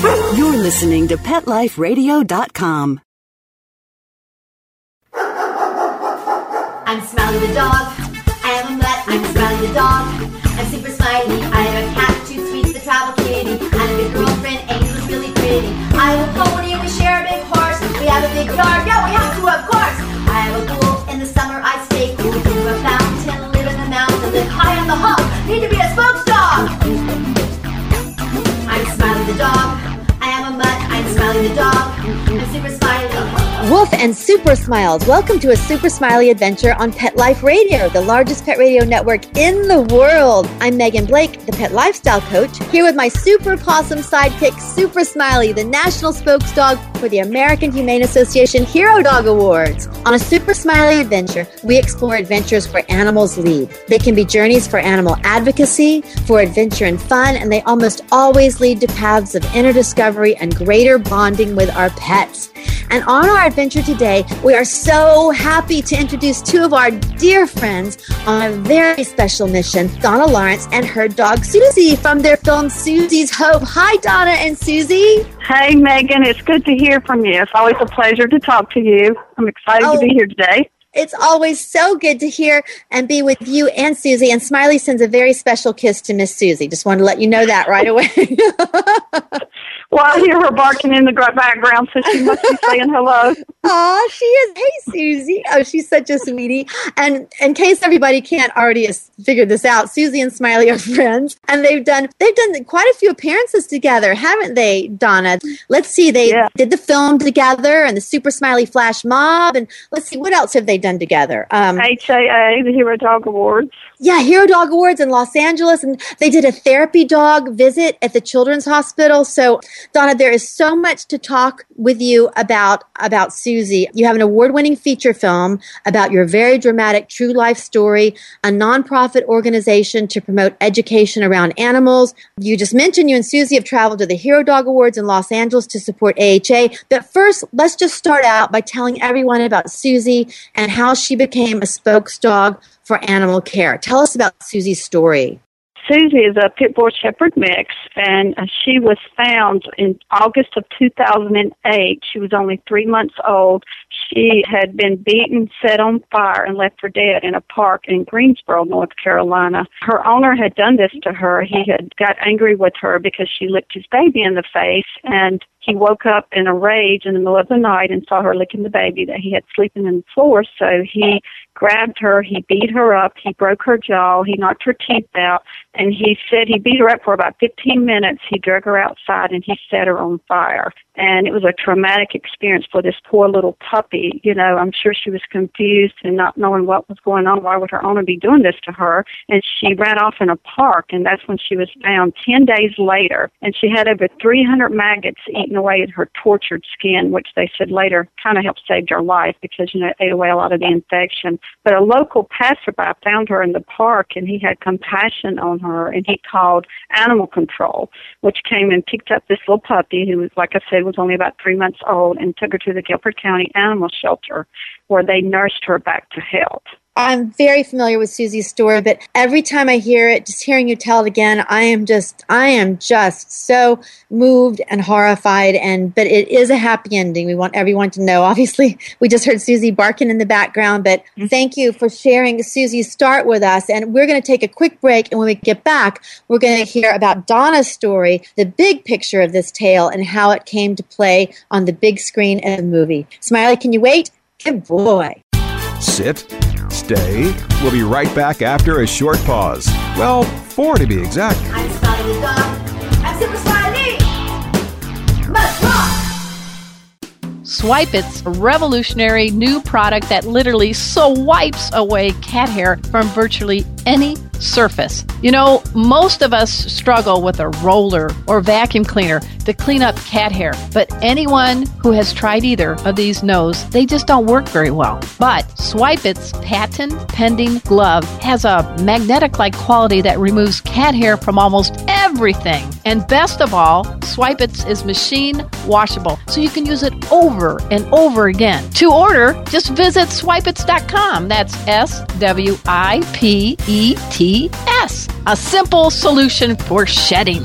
You're listening to PetLifeRadio.com. I'm Smiley the dog. I am a mutt. I'm Smiley the dog. I'm super smiley. I have a cat, two sweets, the travel kitty. And a good girlfriend, Angel's really pretty. I have a pony we share a big horse. We have a big yard. Yeah, we have to, of course. I have a pool. In the summer, I stay cool. To a fountain, live in the mountains, live high on the hog. Need to be the dog. I am a mutt. I'm Smiley the dog. I'm super smiley. Woof and Super Smiles. Welcome to a Super Smiley adventure on Pet Life Radio, the largest pet radio network in the world. I'm Megan Blake, the pet lifestyle coach, here with my super possum sidekick, Super Smiley, the national spokes dog for the American Humane Association Hero Dog Awards. On a Super Smiley adventure, we explore adventures where animals lead. They can be journeys for animal advocacy, for adventure and fun, and they almost always lead to paths of inner discovery and greater bonding with our pets. And on our adventure today, we are so happy to introduce two of our dear friends on a very special mission Donna Lawrence and her dog Susie from their film Susie's Hope. Hi, Donna and Susie. Hey, Megan, it's good to hear from you. It's always a pleasure to talk to you. I'm excited Oh. to be oh, here today. It's always so good to hear and be with you and Susie. And Smiley sends a very special kiss to Miss Susie. Just wanted to let you know that right away. Well, I hear her barking in the background, so she must be saying hello. Aw, she is. Hey, Susie. Oh, she's such a sweetie. And in case everybody can't already figure this out, Susie and Smiley are friends, and they've done they've done quite a few appearances together, haven't they, Donna? Let's see. They Yeah. did the film together and the Super Smiley Flash Mob, and let's see what else have they done together. Um, HAA, the Hero Dog Awards. yeah, Hero Dog Awards in Los Angeles, and they did a therapy dog visit at the Children's Hospital. So, Donna, there is so much to talk with you about about Susie. You have an award-winning feature film about your very dramatic true life story, a nonprofit organization to promote education around animals. You just mentioned you and Susie have traveled to the Hero Dog Awards in Los Angeles to support AHA. But first, let's just start out by telling everyone about Susie and how she became a spokes dog for animal care. Tell us about Susie's story. Susie is a pit bull shepherd mix, and she was found in August of 2008. She was only three months old. She had been beaten, set on fire, and left for dead in a park in Greensboro, North Carolina. Her owner had done this to her. He had got angry with her because she licked his baby in the face, and he woke up in a rage in the middle of the night and saw her licking the baby that he had sleeping in the floor. So he grabbed her, he beat her up, he broke her jaw, he knocked her teeth out, and he said he beat her up for about 15 minutes. He drug her outside and he set her on fire. And it was a traumatic experience for this poor little puppy. You know, I'm sure she was confused and not knowing what was going on. Why would her owner be doing this to her? And she ran off in a park, and that's when she was found 10 days later. And she had over 300 maggots eating away at her tortured skin, which they said later kind of helped save her life because, you know, it ate away a lot of the infection. But a local passerby found her in the park, and he had compassion on her, and he called animal control, which came and picked up this little puppy who was, like I said, was only about three months old, and took her to the Guilford County Animal Shelter, where they nursed her back to health. I'm very familiar with Susie's story, but every time I hear it, just hearing you tell it again, I am just, I am just so moved and horrified. And, but it is a happy ending. We want everyone to know. Obviously, we just heard Susie barking in the background, but mm-hmm. thank you for sharing Susie's start with us. And we're going to take a quick break. And when we get back, we're going to hear about Donna's story, the big picture of this tale, and how it came to play on the big screen in the movie. Smiley, can you wait? Good boy. Sit, stay. We'll be right back after a short pause. Well, four to be exact. I'm Smiley the dog. I'm Super Smiley. Must rock. Swipe It's a revolutionary new product that literally swipes away cat hair from virtually any surface. You know, most of us struggle with a roller or vacuum cleaner to clean up cat hair, but anyone who has tried either of these knows they just don't work very well. But Swipe It's patent pending glove has a magnetic like quality that removes cat hair from almost everything. And best of all, Swipe It's is machine washable, so you can use it over and over again. To order, just visit swipets.com. That's S W I P E T S. A simple solution for shedding.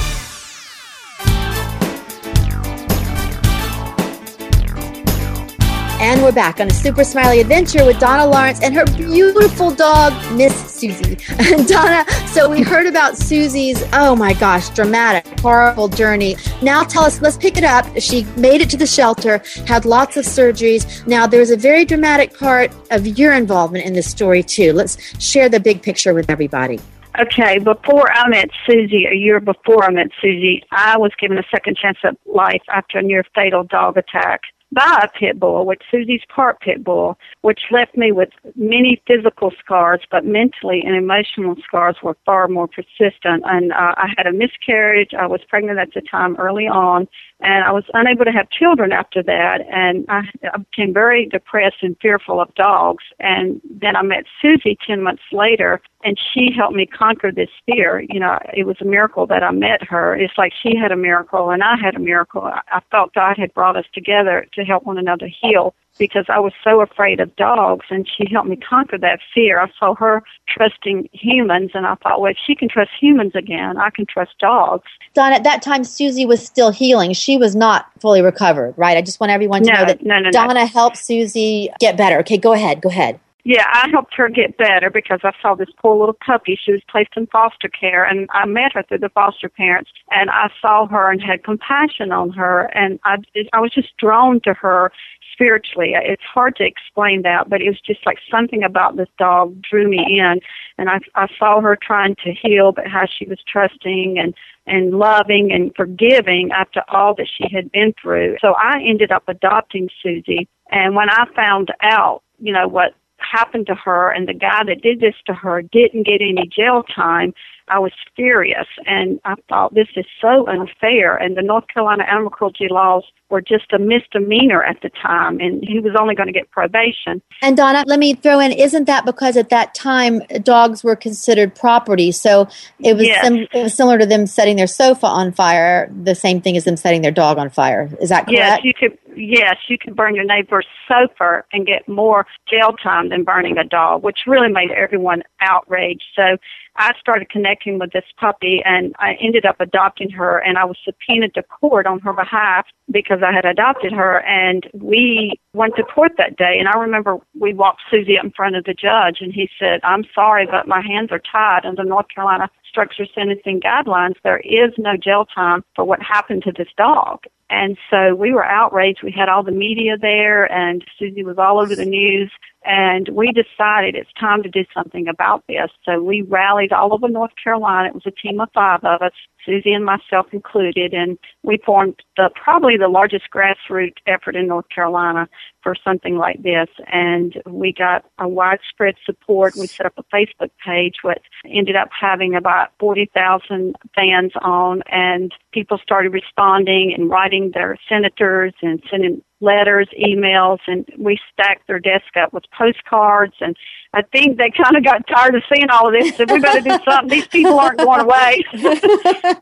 And we're back on a super smiley adventure with Donna Lawrence and her beautiful dog, Miss Susie. And Donna, so we heard about Susie's, oh my gosh, dramatic, horrible journey. Now tell us, let's pick it up. She made it to the shelter, had lots of surgeries. Now there's a very dramatic part of your involvement in this story too. Let's share the big picture with everybody. Okay, before I met Susie, a year before I met Susie, I was given a second chance at life after a near fatal dog attack by a pit bull, which Susie's part pit bull, which left me with many physical scars, but mentally and emotional scars were far more persistent. And uh, I had a miscarriage. I was pregnant at the time early on, and I was unable to have children after that. And I, I became very depressed and fearful of dogs. And then I met Susie 10 months later, and she helped me conquer this fear. You know, it was a miracle that I met her. It's like she had a miracle and I had a miracle. I felt God had brought us together to help one another heal because I was so afraid of dogs and she helped me conquer that fear. I saw her trusting humans and I thought, well, if she can trust humans again, I can trust dogs. Don, at that time, Susie was still healing. She was not fully recovered, right? I just want everyone to no, know that no, no, Donna helped Susie get better. Okay, go ahead. Go ahead. Yeah, I helped her get better because I saw this poor little puppy. She was placed in foster care, and I met her through the foster parents, and I saw her and had compassion on her, and I I was just drawn to her spiritually. It's hard to explain that, but it was just like something about this dog drew me in, and I I saw her trying to heal, but how she was trusting and and loving and forgiving after all that she had been through. So I ended up adopting Susie, and when I found out, you know what happened to her and the guy that did this to her didn't get any jail time, I was furious and I thought this is so unfair and the North Carolina animal cruelty laws were just a misdemeanor at the time, and he was only going to get probation. And Donna, let me throw in: isn't that because at that time dogs were considered property? So it was yes. sim- it was similar to them setting their sofa on fire, the same thing as them setting their dog on fire. Is that correct? Yes, you could. Yes, you could burn your neighbor's sofa and get more jail time than burning a dog, which really made everyone outraged. So I started connecting with this puppy and I ended up adopting her and I was subpoenaed to court on her behalf because I had adopted her and we went to court that day and I remember we walked Susie up in front of the judge and he said, I'm sorry but my hands are tied under North Carolina structure sentencing guidelines. There is no jail time for what happened to this dog. And so we were outraged. We had all the media there and Susie was all over the news and we decided it's time to do something about this. So we rallied all over North Carolina. It was a team of five of us, Susie and myself included, and we formed the probably the largest grassroots effort in North Carolina for something like this. And we got a widespread support. We set up a Facebook page, which ended up having about 40,000 fans on, and people started responding and writing their senators and sending letters, emails, and we stacked their desk up with postcards. And I think they kind of got tired of seeing all of this. Said we better do something. These people aren't going away.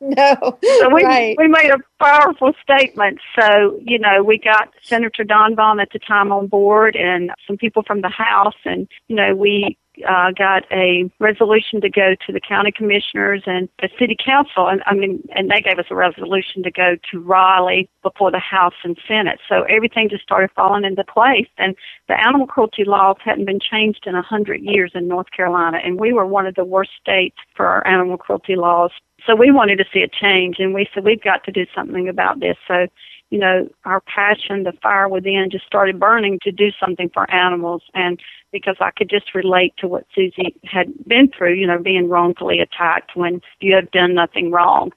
no, so we right. we made a powerful statement. So you know, we got Senator Don Vaughan at the time on board, and some people from the House, and you know, we uh, got a resolution to go to the county commissioners and the city council, and I mean, and they gave us a resolution to go to Raleigh before the House and Senate. So everything just started falling into place, and the animal cruelty laws hadn't been changed in a hundred years in North Carolina, and we were one of the worst states for our animal cruelty laws. So we wanted to see a change, and we said we've got to do something about this. So you know, our passion, the fire within just started burning to do something for animals. And because I could just relate to what Susie had been through, you know, being wrongfully attacked when you have done nothing wrong.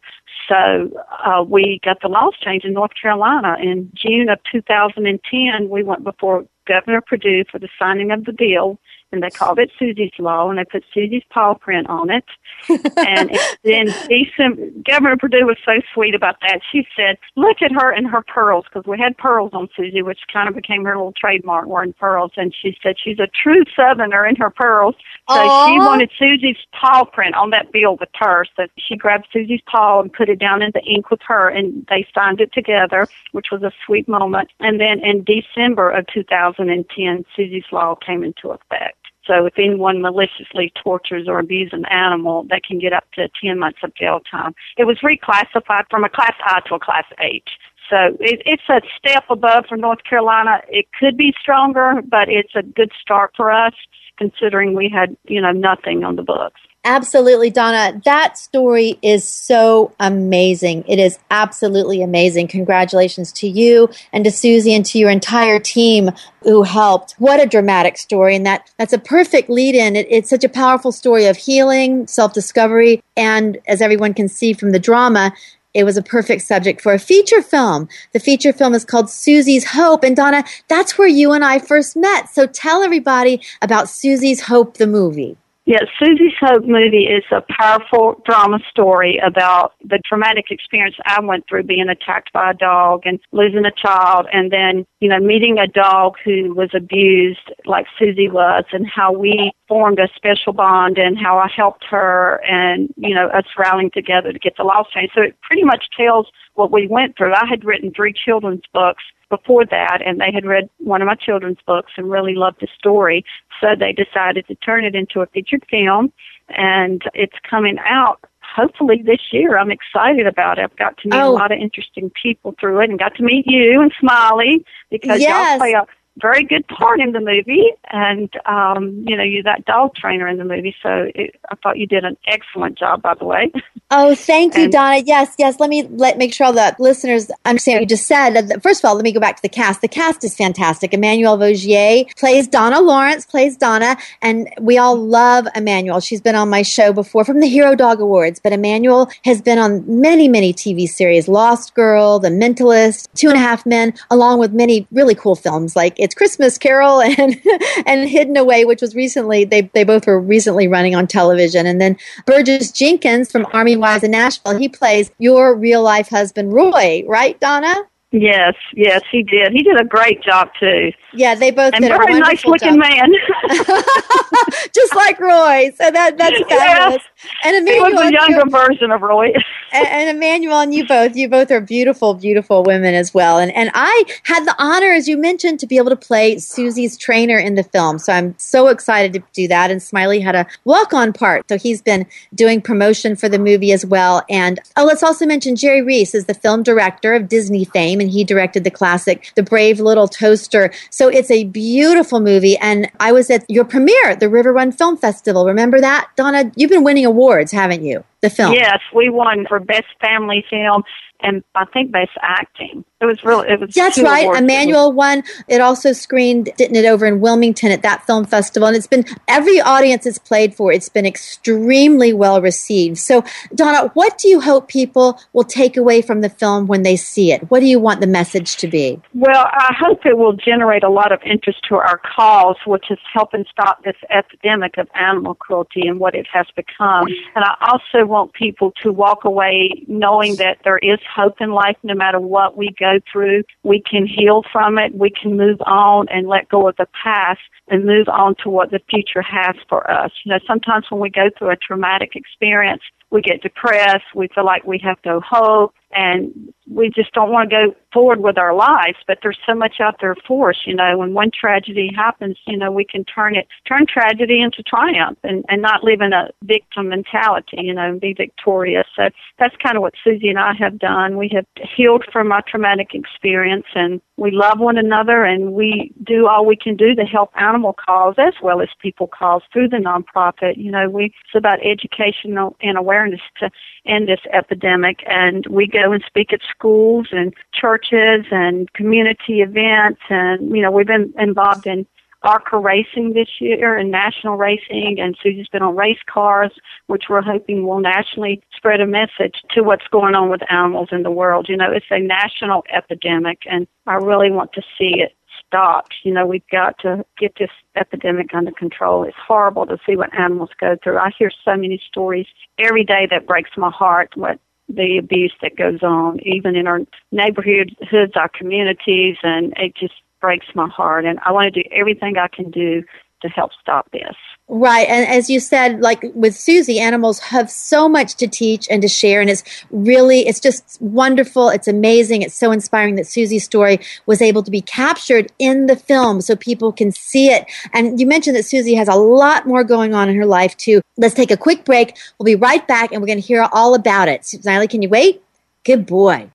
So uh, we got the laws changed in North Carolina. In June of 2010, we went before Governor Perdue for the signing of the bill and they called it Susie's Law, and they put Susie's paw print on it. and then December, Governor Perdue was so sweet about that. She said, "Look at her and her pearls," because we had pearls on Susie, which kind of became her little trademark, wearing pearls. And she said she's a true Southerner in her pearls. So Aww. she wanted Susie's paw print on that bill with her. So she grabbed Susie's paw and put it down in the ink with her, and they signed it together, which was a sweet moment. And then in December of 2010, Susie's Law came into effect. So if anyone maliciously tortures or abuses an animal, they can get up to 10 months of jail time. It was reclassified from a class I to a class H. So it, it's a step above for North Carolina. It could be stronger, but it's a good start for us considering we had, you know, nothing on the books. Absolutely, Donna. That story is so amazing. It is absolutely amazing. Congratulations to you and to Susie and to your entire team who helped. What a dramatic story. And that, that's a perfect lead in. It, it's such a powerful story of healing, self discovery, and as everyone can see from the drama, it was a perfect subject for a feature film. The feature film is called Susie's Hope. And Donna, that's where you and I first met. So tell everybody about Susie's Hope, the movie. Yes, Susie's Hope movie is a powerful drama story about the traumatic experience I went through being attacked by a dog and losing a child and then, you know, meeting a dog who was abused like Susie was and how we formed a special bond and how I helped her and, you know, us rallying together to get the law changed. So it pretty much tells what we went through. I had written three children's books before that, and they had read one of my children's books and really loved the story. So they decided to turn it into a featured film, and it's coming out hopefully this year. I'm excited about it. I've got to meet oh. a lot of interesting people through it and got to meet you and Smiley because yes. y'all play a very good part in the movie, and um, you know you're that dog trainer in the movie. So it, I thought you did an excellent job, by the way. Oh, thank you, and, Donna. Yes, yes. Let me let make sure all the listeners understand what you just said. First of all, let me go back to the cast. The cast is fantastic. Emmanuelle Vaugier plays Donna Lawrence, plays Donna, and we all love Emmanuelle. She's been on my show before from the Hero Dog Awards, but Emmanuelle has been on many, many TV series: Lost Girl, The Mentalist, Two and a Half Men, along with many really cool films like It's Christmas Carol and and Hidden Away, which was recently they they both were recently running on television, and then Burgess Jenkins from Army Wives in Nashville. He plays your real life husband, Roy, right, Donna? Yes, yes, he did. He did a great job too. Yeah, they both and did very a nice looking job. man. Just like Roy. So that that's fabulous. And Emmanuelle, he was a younger version of Roy. and, and Emmanuelle and you both, you both are beautiful, beautiful women as well. And and I had the honor, as you mentioned, to be able to play Susie's trainer in the film. So I'm so excited to do that. And Smiley had a walk on part. So he's been doing promotion for the movie as well. And oh, let's also mention Jerry Rees is the film director of Disney fame and he directed the classic The Brave Little Toaster. So it's a beautiful movie. And I was at your premiere, at the River Run Film Festival. Remember that? Donna, you've been winning awards, haven't you? The film. Yes, we won for Best Family Film and I think best acting. It was really it was. That's right. Emmanuelle won. It also screened, didn't it, over in Wilmington at that film festival, and it's been every audience it's played for. It's been extremely well received. So, Donna, what do you hope people will take away from the film when they see it? What do you want the message to be? Well, I hope it will generate a lot of interest to our cause, which is helping stop this epidemic of animal cruelty and what it has become. And I also want people to walk away knowing that there is hope in life no matter what we go through. We can heal from it. We can move on and let go of the past and move on to what the future has for us. You know, sometimes when we go through a traumatic experience, we get depressed. We feel like we have no hope and we just don't want to go forward with our lives but there's so much out there for us you know. When one tragedy happens you know we can turn it turn tragedy into triumph and and not live in a victim mentality you know and be victorious. So that's kind of what susie and i have done. We have healed from our traumatic experience and we love one another and we do all we can do to help animal cause as well as people cause through the nonprofit. You know we it's about educational and awareness to end this epidemic and we go and speak at schools and churches and community events and you know we've been involved in ARCA racing this year and national racing and Susie's been on race cars which we're hoping will nationally spread a message to what's going on with animals in the world. You know, it's a national epidemic and I really want to see it stopped. You know, we've got to get this epidemic under control. It's horrible to see what animals go through. I hear so many stories every day that breaks my heart what the abuse that goes on, even in our neighborhoods, our communities, and it just breaks my heart. And I want to do everything I can do to help stop this. Right. And as you said, like with Susie, animals have so much to teach and to share. And it's really, it's just wonderful. It's amazing. It's so inspiring that Susie's story was able to be captured in the film so people can see it. And you mentioned that Susie has a lot more going on in her life too. Let's take a quick break. We'll be right back and we're going to hear all about it. Smiley, can you wait? Good boy.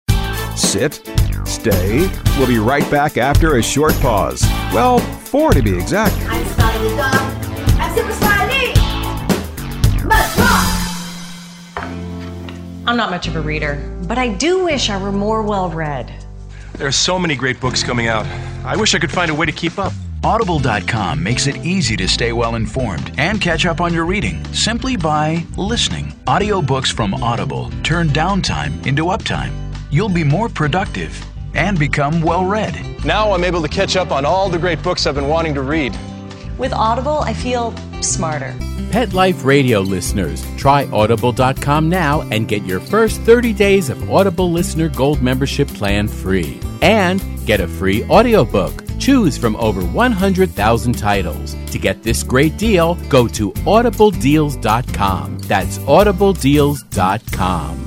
Sit, stay. We'll be right back after a short pause. Well, four to be exact. I'm Smiley the dog. I'm Super Smiley. Let's rock. I'm not much of a reader, but I do wish I were more well read. There are so many great books coming out. I wish I could find a way to keep up. Audible.com makes it easy to stay well informed and catch up on your reading simply by listening. Audiobooks from Audible turn downtime into uptime. You'll be more productive and become well read. Now I'm able to catch up on all the great books I've been wanting to read. With Audible, I feel smarter. Pet Life Radio listeners, try audible.com now and get your first 30 days of Audible Listener Gold membership plan free. And get a free audiobook. Choose from over 100,000 titles. To get this great deal, go to audibledeals.com. That's audibledeals.com.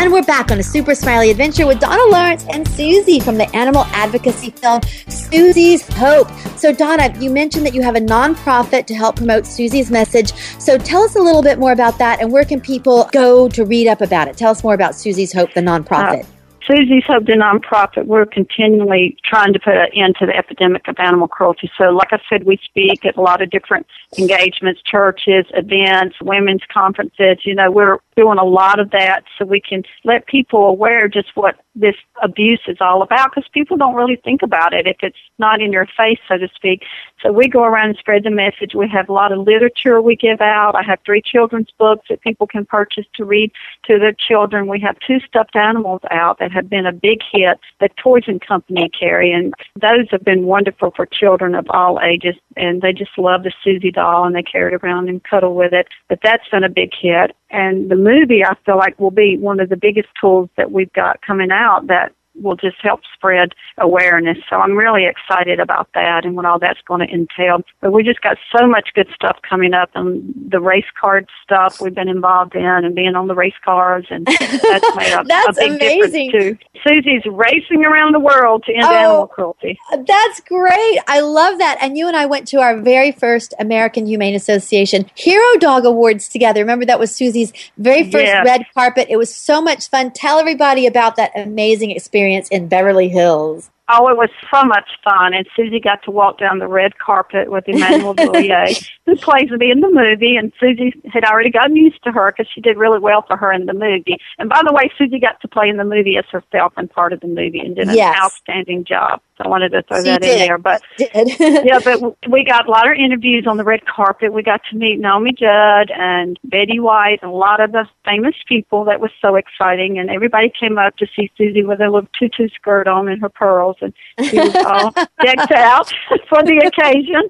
And we're back on a super smiley adventure with Donna Lawrence and Susie from the animal advocacy film Susie's Hope. So, Donna, you mentioned that you have a nonprofit to help promote Susie's message. So, tell us a little bit more about that and where can people go to read up about it? Tell us more about Susie's Hope, the nonprofit. Uh, Susie's Hope, the nonprofit, we're continually trying to put an end to the epidemic of animal cruelty. So, like I said, we speak at a lot of different engagements, churches, events, women's conferences. You know, we're doing a lot of that so we can let people aware just what this abuse is all about because people don't really think about it if it's not in your face, so to speak. So we go around and spread the message. We have a lot of literature we give out. I have three children's books that people can purchase to read to their children. We have two stuffed animals out that have been a big hit that Toys and Company carry, and those have been wonderful for children of all ages, and they just love the Susie doll and they carry it around and cuddle with it. But that's been a big hit. And the movie, I feel like, will be one of the biggest tools that we've got coming out that will just help spread awareness. So I'm really excited about that and what all that's going to entail. But we just got so much good stuff coming up and the race card stuff we've been involved in and being on the race cars and that's made a, That's a big amazing. difference too. Susie's racing around the world to end Oh. animal cruelty. That's great. I love that. And you and I went to our very first American Humane Association Hero Dog Awards together. Remember that was Susie's very first Yes. red carpet. It was so much fun. Tell everybody about that amazing experience in Beverly Hills. Oh, it was so much fun. And Susie got to walk down the red carpet with Emmanuelle Villiers, who plays with me in the movie. And Susie had already gotten used to her because she did really well for her in the movie. And by the way, Susie got to play in the movie as herself and part of the movie and did an Yes. outstanding job. So I wanted to throw She that did. in there. But yeah, but we got a lot of interviews on the red carpet. We got to meet Naomi Judd and Betty White and a lot of the famous people. That was so exciting. And everybody came up to see Susie with her little tutu skirt on and her pearls. And she was all decked out for the occasion.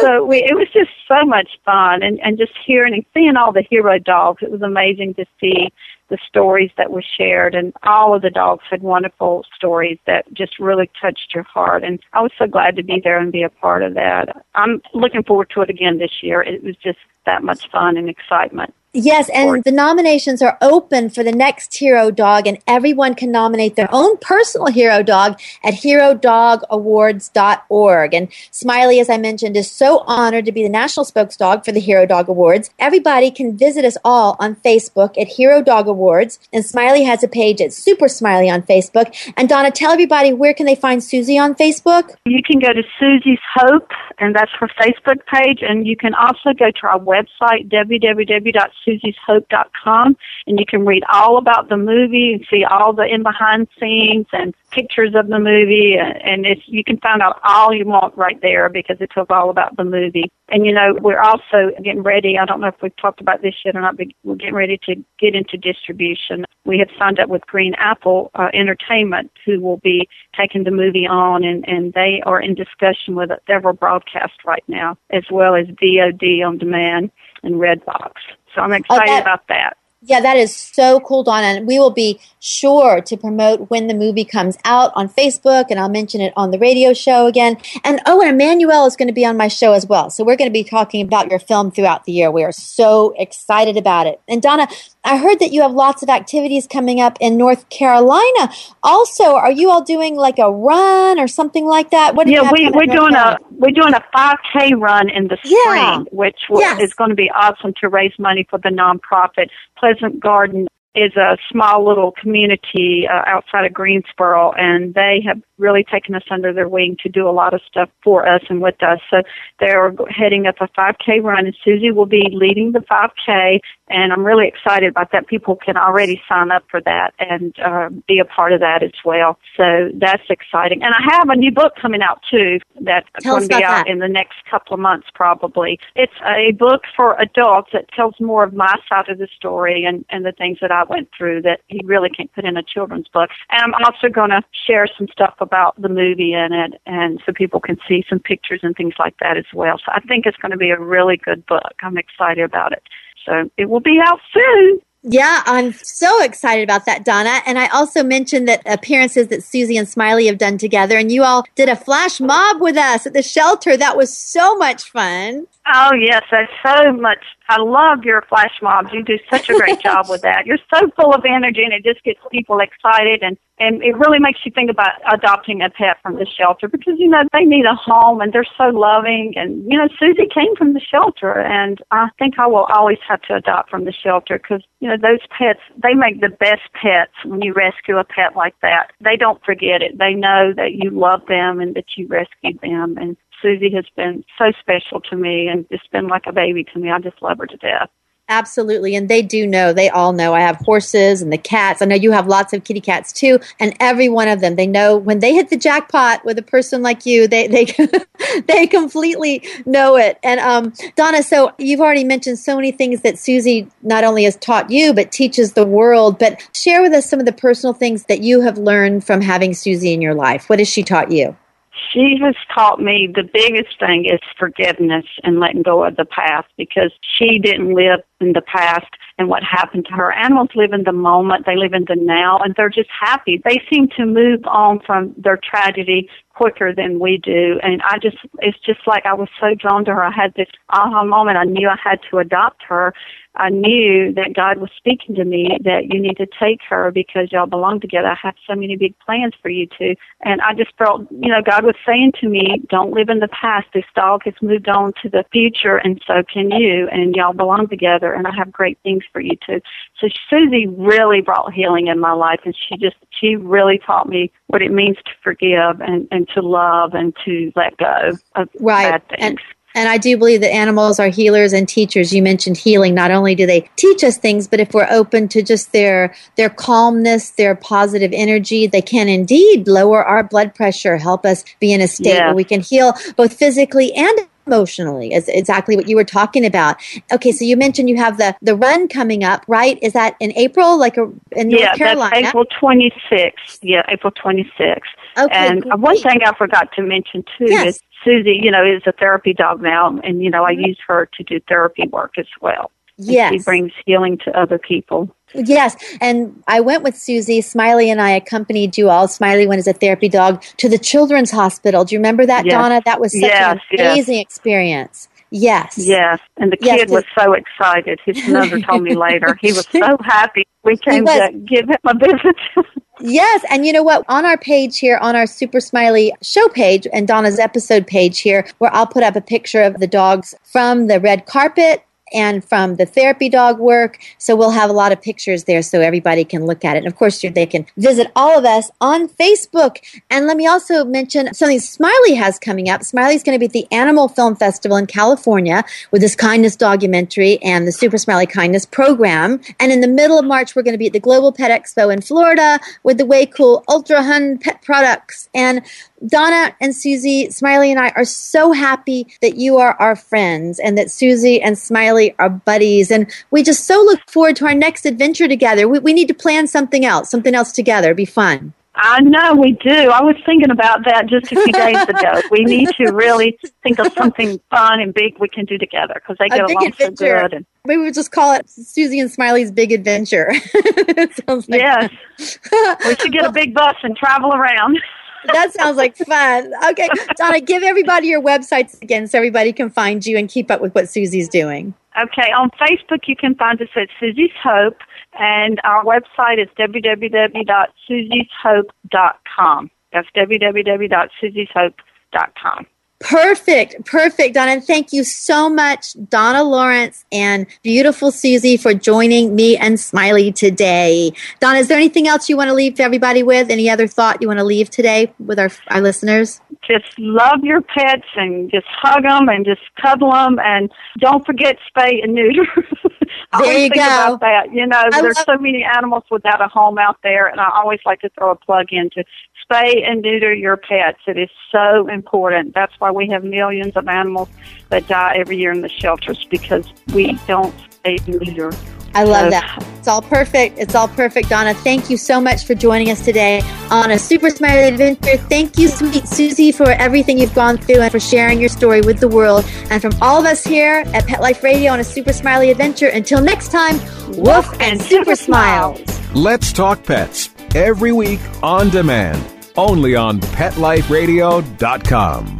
So we, it was just so much fun, and and just hearing and seeing all the hero dogs. It was amazing to see the stories that were shared, and all of the dogs had wonderful stories that just really touched your heart. And I was so glad to be there and be a part of that. I'm looking forward to it again this year. It was just that much fun and excitement. Yes, and the nominations are open for the next hero dog, and everyone can nominate their own personal hero dog at herodogawards.org. And Smiley, as I mentioned, is so honored to be the national spokesdog for the Hero Dog Awards. Everybody can visit us all on Facebook at Hero Dog Awards, and Smiley has a page at Super Smiley on Facebook. And Donna, tell everybody where can they find Susie on Facebook? You can go to Susie's Hope, and that's her Facebook page, and you can also go to our website, www susieshope.com, and you can read all about the movie and see all the in behind scenes and pictures of the movie, and it's, you can find out all you want right there because it all about the movie. And you know, we're also getting ready. I don't know if we've talked about this yet or not, but we're getting ready to get into distribution. We have signed up with Green Apple uh, Entertainment, who will be taking the movie on, and, and they are in discussion with several broadcasts right now, as well as VOD on demand and Redbox. So I'm excited oh, that, about that. Yeah, that is so cool, Donna. And we will be sure to promote when the movie comes out on Facebook, and I'll mention it on the radio show again. And oh, and Emmanuelle is going to be on my show as well. So we're going to be talking about your film throughout the year. We are so excited about it. And Donna, I heard that you have lots of activities coming up in North Carolina. Also, are you all doing like a run or something like that? What yeah, we, we're doing Carolina? a we're doing a 5K run in the spring, yeah. which yes. is going to be awesome to raise money for the nonprofit Pleasant Garden is a small little community uh, outside of Greensboro, and they have really taken us under their wing to do a lot of stuff for us and with us. So they're heading up a 5K run, and Susie will be leading the 5K, and I'm really excited about that. People can already sign up for that and uh, be a part of that as well. So that's exciting. And I have a new book coming out too that's going to be out that. in the next couple of months probably. It's a book for adults that tells more of my side of the story and, and the things that I went through that he really can't put in a children's book. And I'm also going to share some stuff about the movie in it and so people can see some pictures and things like that as well. So I think it's going to be a really good book. I'm excited about it. So it will be out soon. Yeah, I'm so excited about that, Donna. And I also mentioned that appearances that Susie and Smiley have done together, and you all did a flash mob with us at the shelter. That was so much fun. Oh yes, that's so much. I love your flash mobs. You do such a great job with that. You're so full of energy, and it just gets people excited, and and it really makes you think about adopting a pet from the shelter because you know they need a home, and they're so loving. And you know, Susie came from the shelter, and I think I will always have to adopt from the shelter because you know those pets they make the best pets when you rescue a pet like that. They don't forget it. They know that you love them and that you rescued them, and Susie has been so special to me and just been like a baby to me. I just love her to death. Absolutely. And they do know, they all know. I have horses and the cats. I know you have lots of kitty cats too. And every one of them, they know when they hit the jackpot with a person like you, they, they, they completely know it. And, um, Donna, so you've already mentioned so many things that Susie not only has taught you, but teaches the world. But share with us some of the personal things that you have learned from having Susie in your life. What has she taught you? She has taught me the biggest thing is forgiveness and letting go of the past because she didn't live in the past and what happened to her. Animals live in the moment, they live in the now, and they're just happy. They seem to move on from their tragedy quicker than we do. And I just, it's just like I was so drawn to her. I had this aha moment. I knew I had to adopt her I knew that God was speaking to me that you need to take her because y'all belong together. I have so many big plans for you two. And I just felt, you know, God was saying to me, don't live in the past. This dog has moved on to the future and so can you. And y'all belong together and I have great things for you two. So Susie really brought healing in my life and she just, she really taught me what it means to forgive and, and to love and to let go of right. bad things. And- and I do believe that animals are healers and teachers. You mentioned healing. Not only do they teach us things, but if we're open to just their their calmness, their positive energy, they can indeed lower our blood pressure, help us be in a state yeah. where we can heal both physically and emotionally is exactly what you were talking about. Okay, so you mentioned you have the the run coming up, right? Is that in April, like a, in North yeah, Carolina? that's April 26th. Yeah, April 26th. Okay, and great. one thing I forgot to mention too Yes. is Susie, you know, is a therapy dog now, and you know, I mm-hmm. use her to do therapy work as well. Yes. she brings healing to other people. Yes, and I went with Susie. Smiley and I accompanied you all. Smiley went as a therapy dog to the Children's Hospital. Do you remember that, Yes. Donna? That was such Yes, an yes. amazing experience. Yes. Yes, and the Yes, kid was so excited. His mother told me later he was so happy. We came to give him a visit. Yes, and you know what? On our page here, on our Super Smiley show page and Donna's episode page here, where I'll put up a picture of the dogs from the red carpet and from the therapy dog work. So we'll have a lot of pictures there so everybody can look at it. And of course, they can visit all of us on Facebook. And let me also mention something Smiley has coming up. Smiley's going to be at the Animal Film Festival in California with this kindness documentary and the Super Smiley Kindness program. And in the middle of March, we're going to be at the Global Pet Expo in Florida with the Way Cool Ultra Hun Pet Products. And Donna and Susie, Smiley and I are so happy that you are our friends and that Susie and Smiley are buddies. And we just so look forward to our next adventure together. We, we need to plan something else, something else together. It'd be fun. I know we do. I was thinking about that just a few days ago. We need to really think of something fun and big we can do together because they get along so good. And Maybe we'll just call it Susie and Smiley's Big Adventure. Sounds like yes, we should get a big bus and travel around. That sounds like fun. Okay, Donna, give everybody your websites again so everybody can find you and keep up with what Susie's doing. Okay, on Facebook you can find us at Susie's Hope, and our website is www.susieshope.com. That's www.susieshope.com. Perfect, perfect, Donna. And thank you so much, Donna Lawrence and beautiful Susie, for joining me and Smiley today. Donna, is there anything else you want to leave to everybody with? Any other thought you want to leave today with our, our listeners? Just love your pets and just hug them and just cuddle them and don't forget spay and neuter. I There always you think go. about that. You know, I there's love- so many animals without a home out there, and I always like to throw a plug in to spay and neuter your pets. It is so important. That's why we have millions of animals that die every year in the shelters because we don't spay and neuter. I love So- that. It's all perfect. It's all perfect, Donna. Thank you so much for joining us today on a Super Smiley Adventure. Thank you, sweet Susie, for everything you've gone through and for sharing your story with the world. And from all of us here at Pet Life Radio on a Super Smiley Adventure, until next time, woof and super smiles. Let's Talk Pets every week on demand, only on PetLifeRadio.com.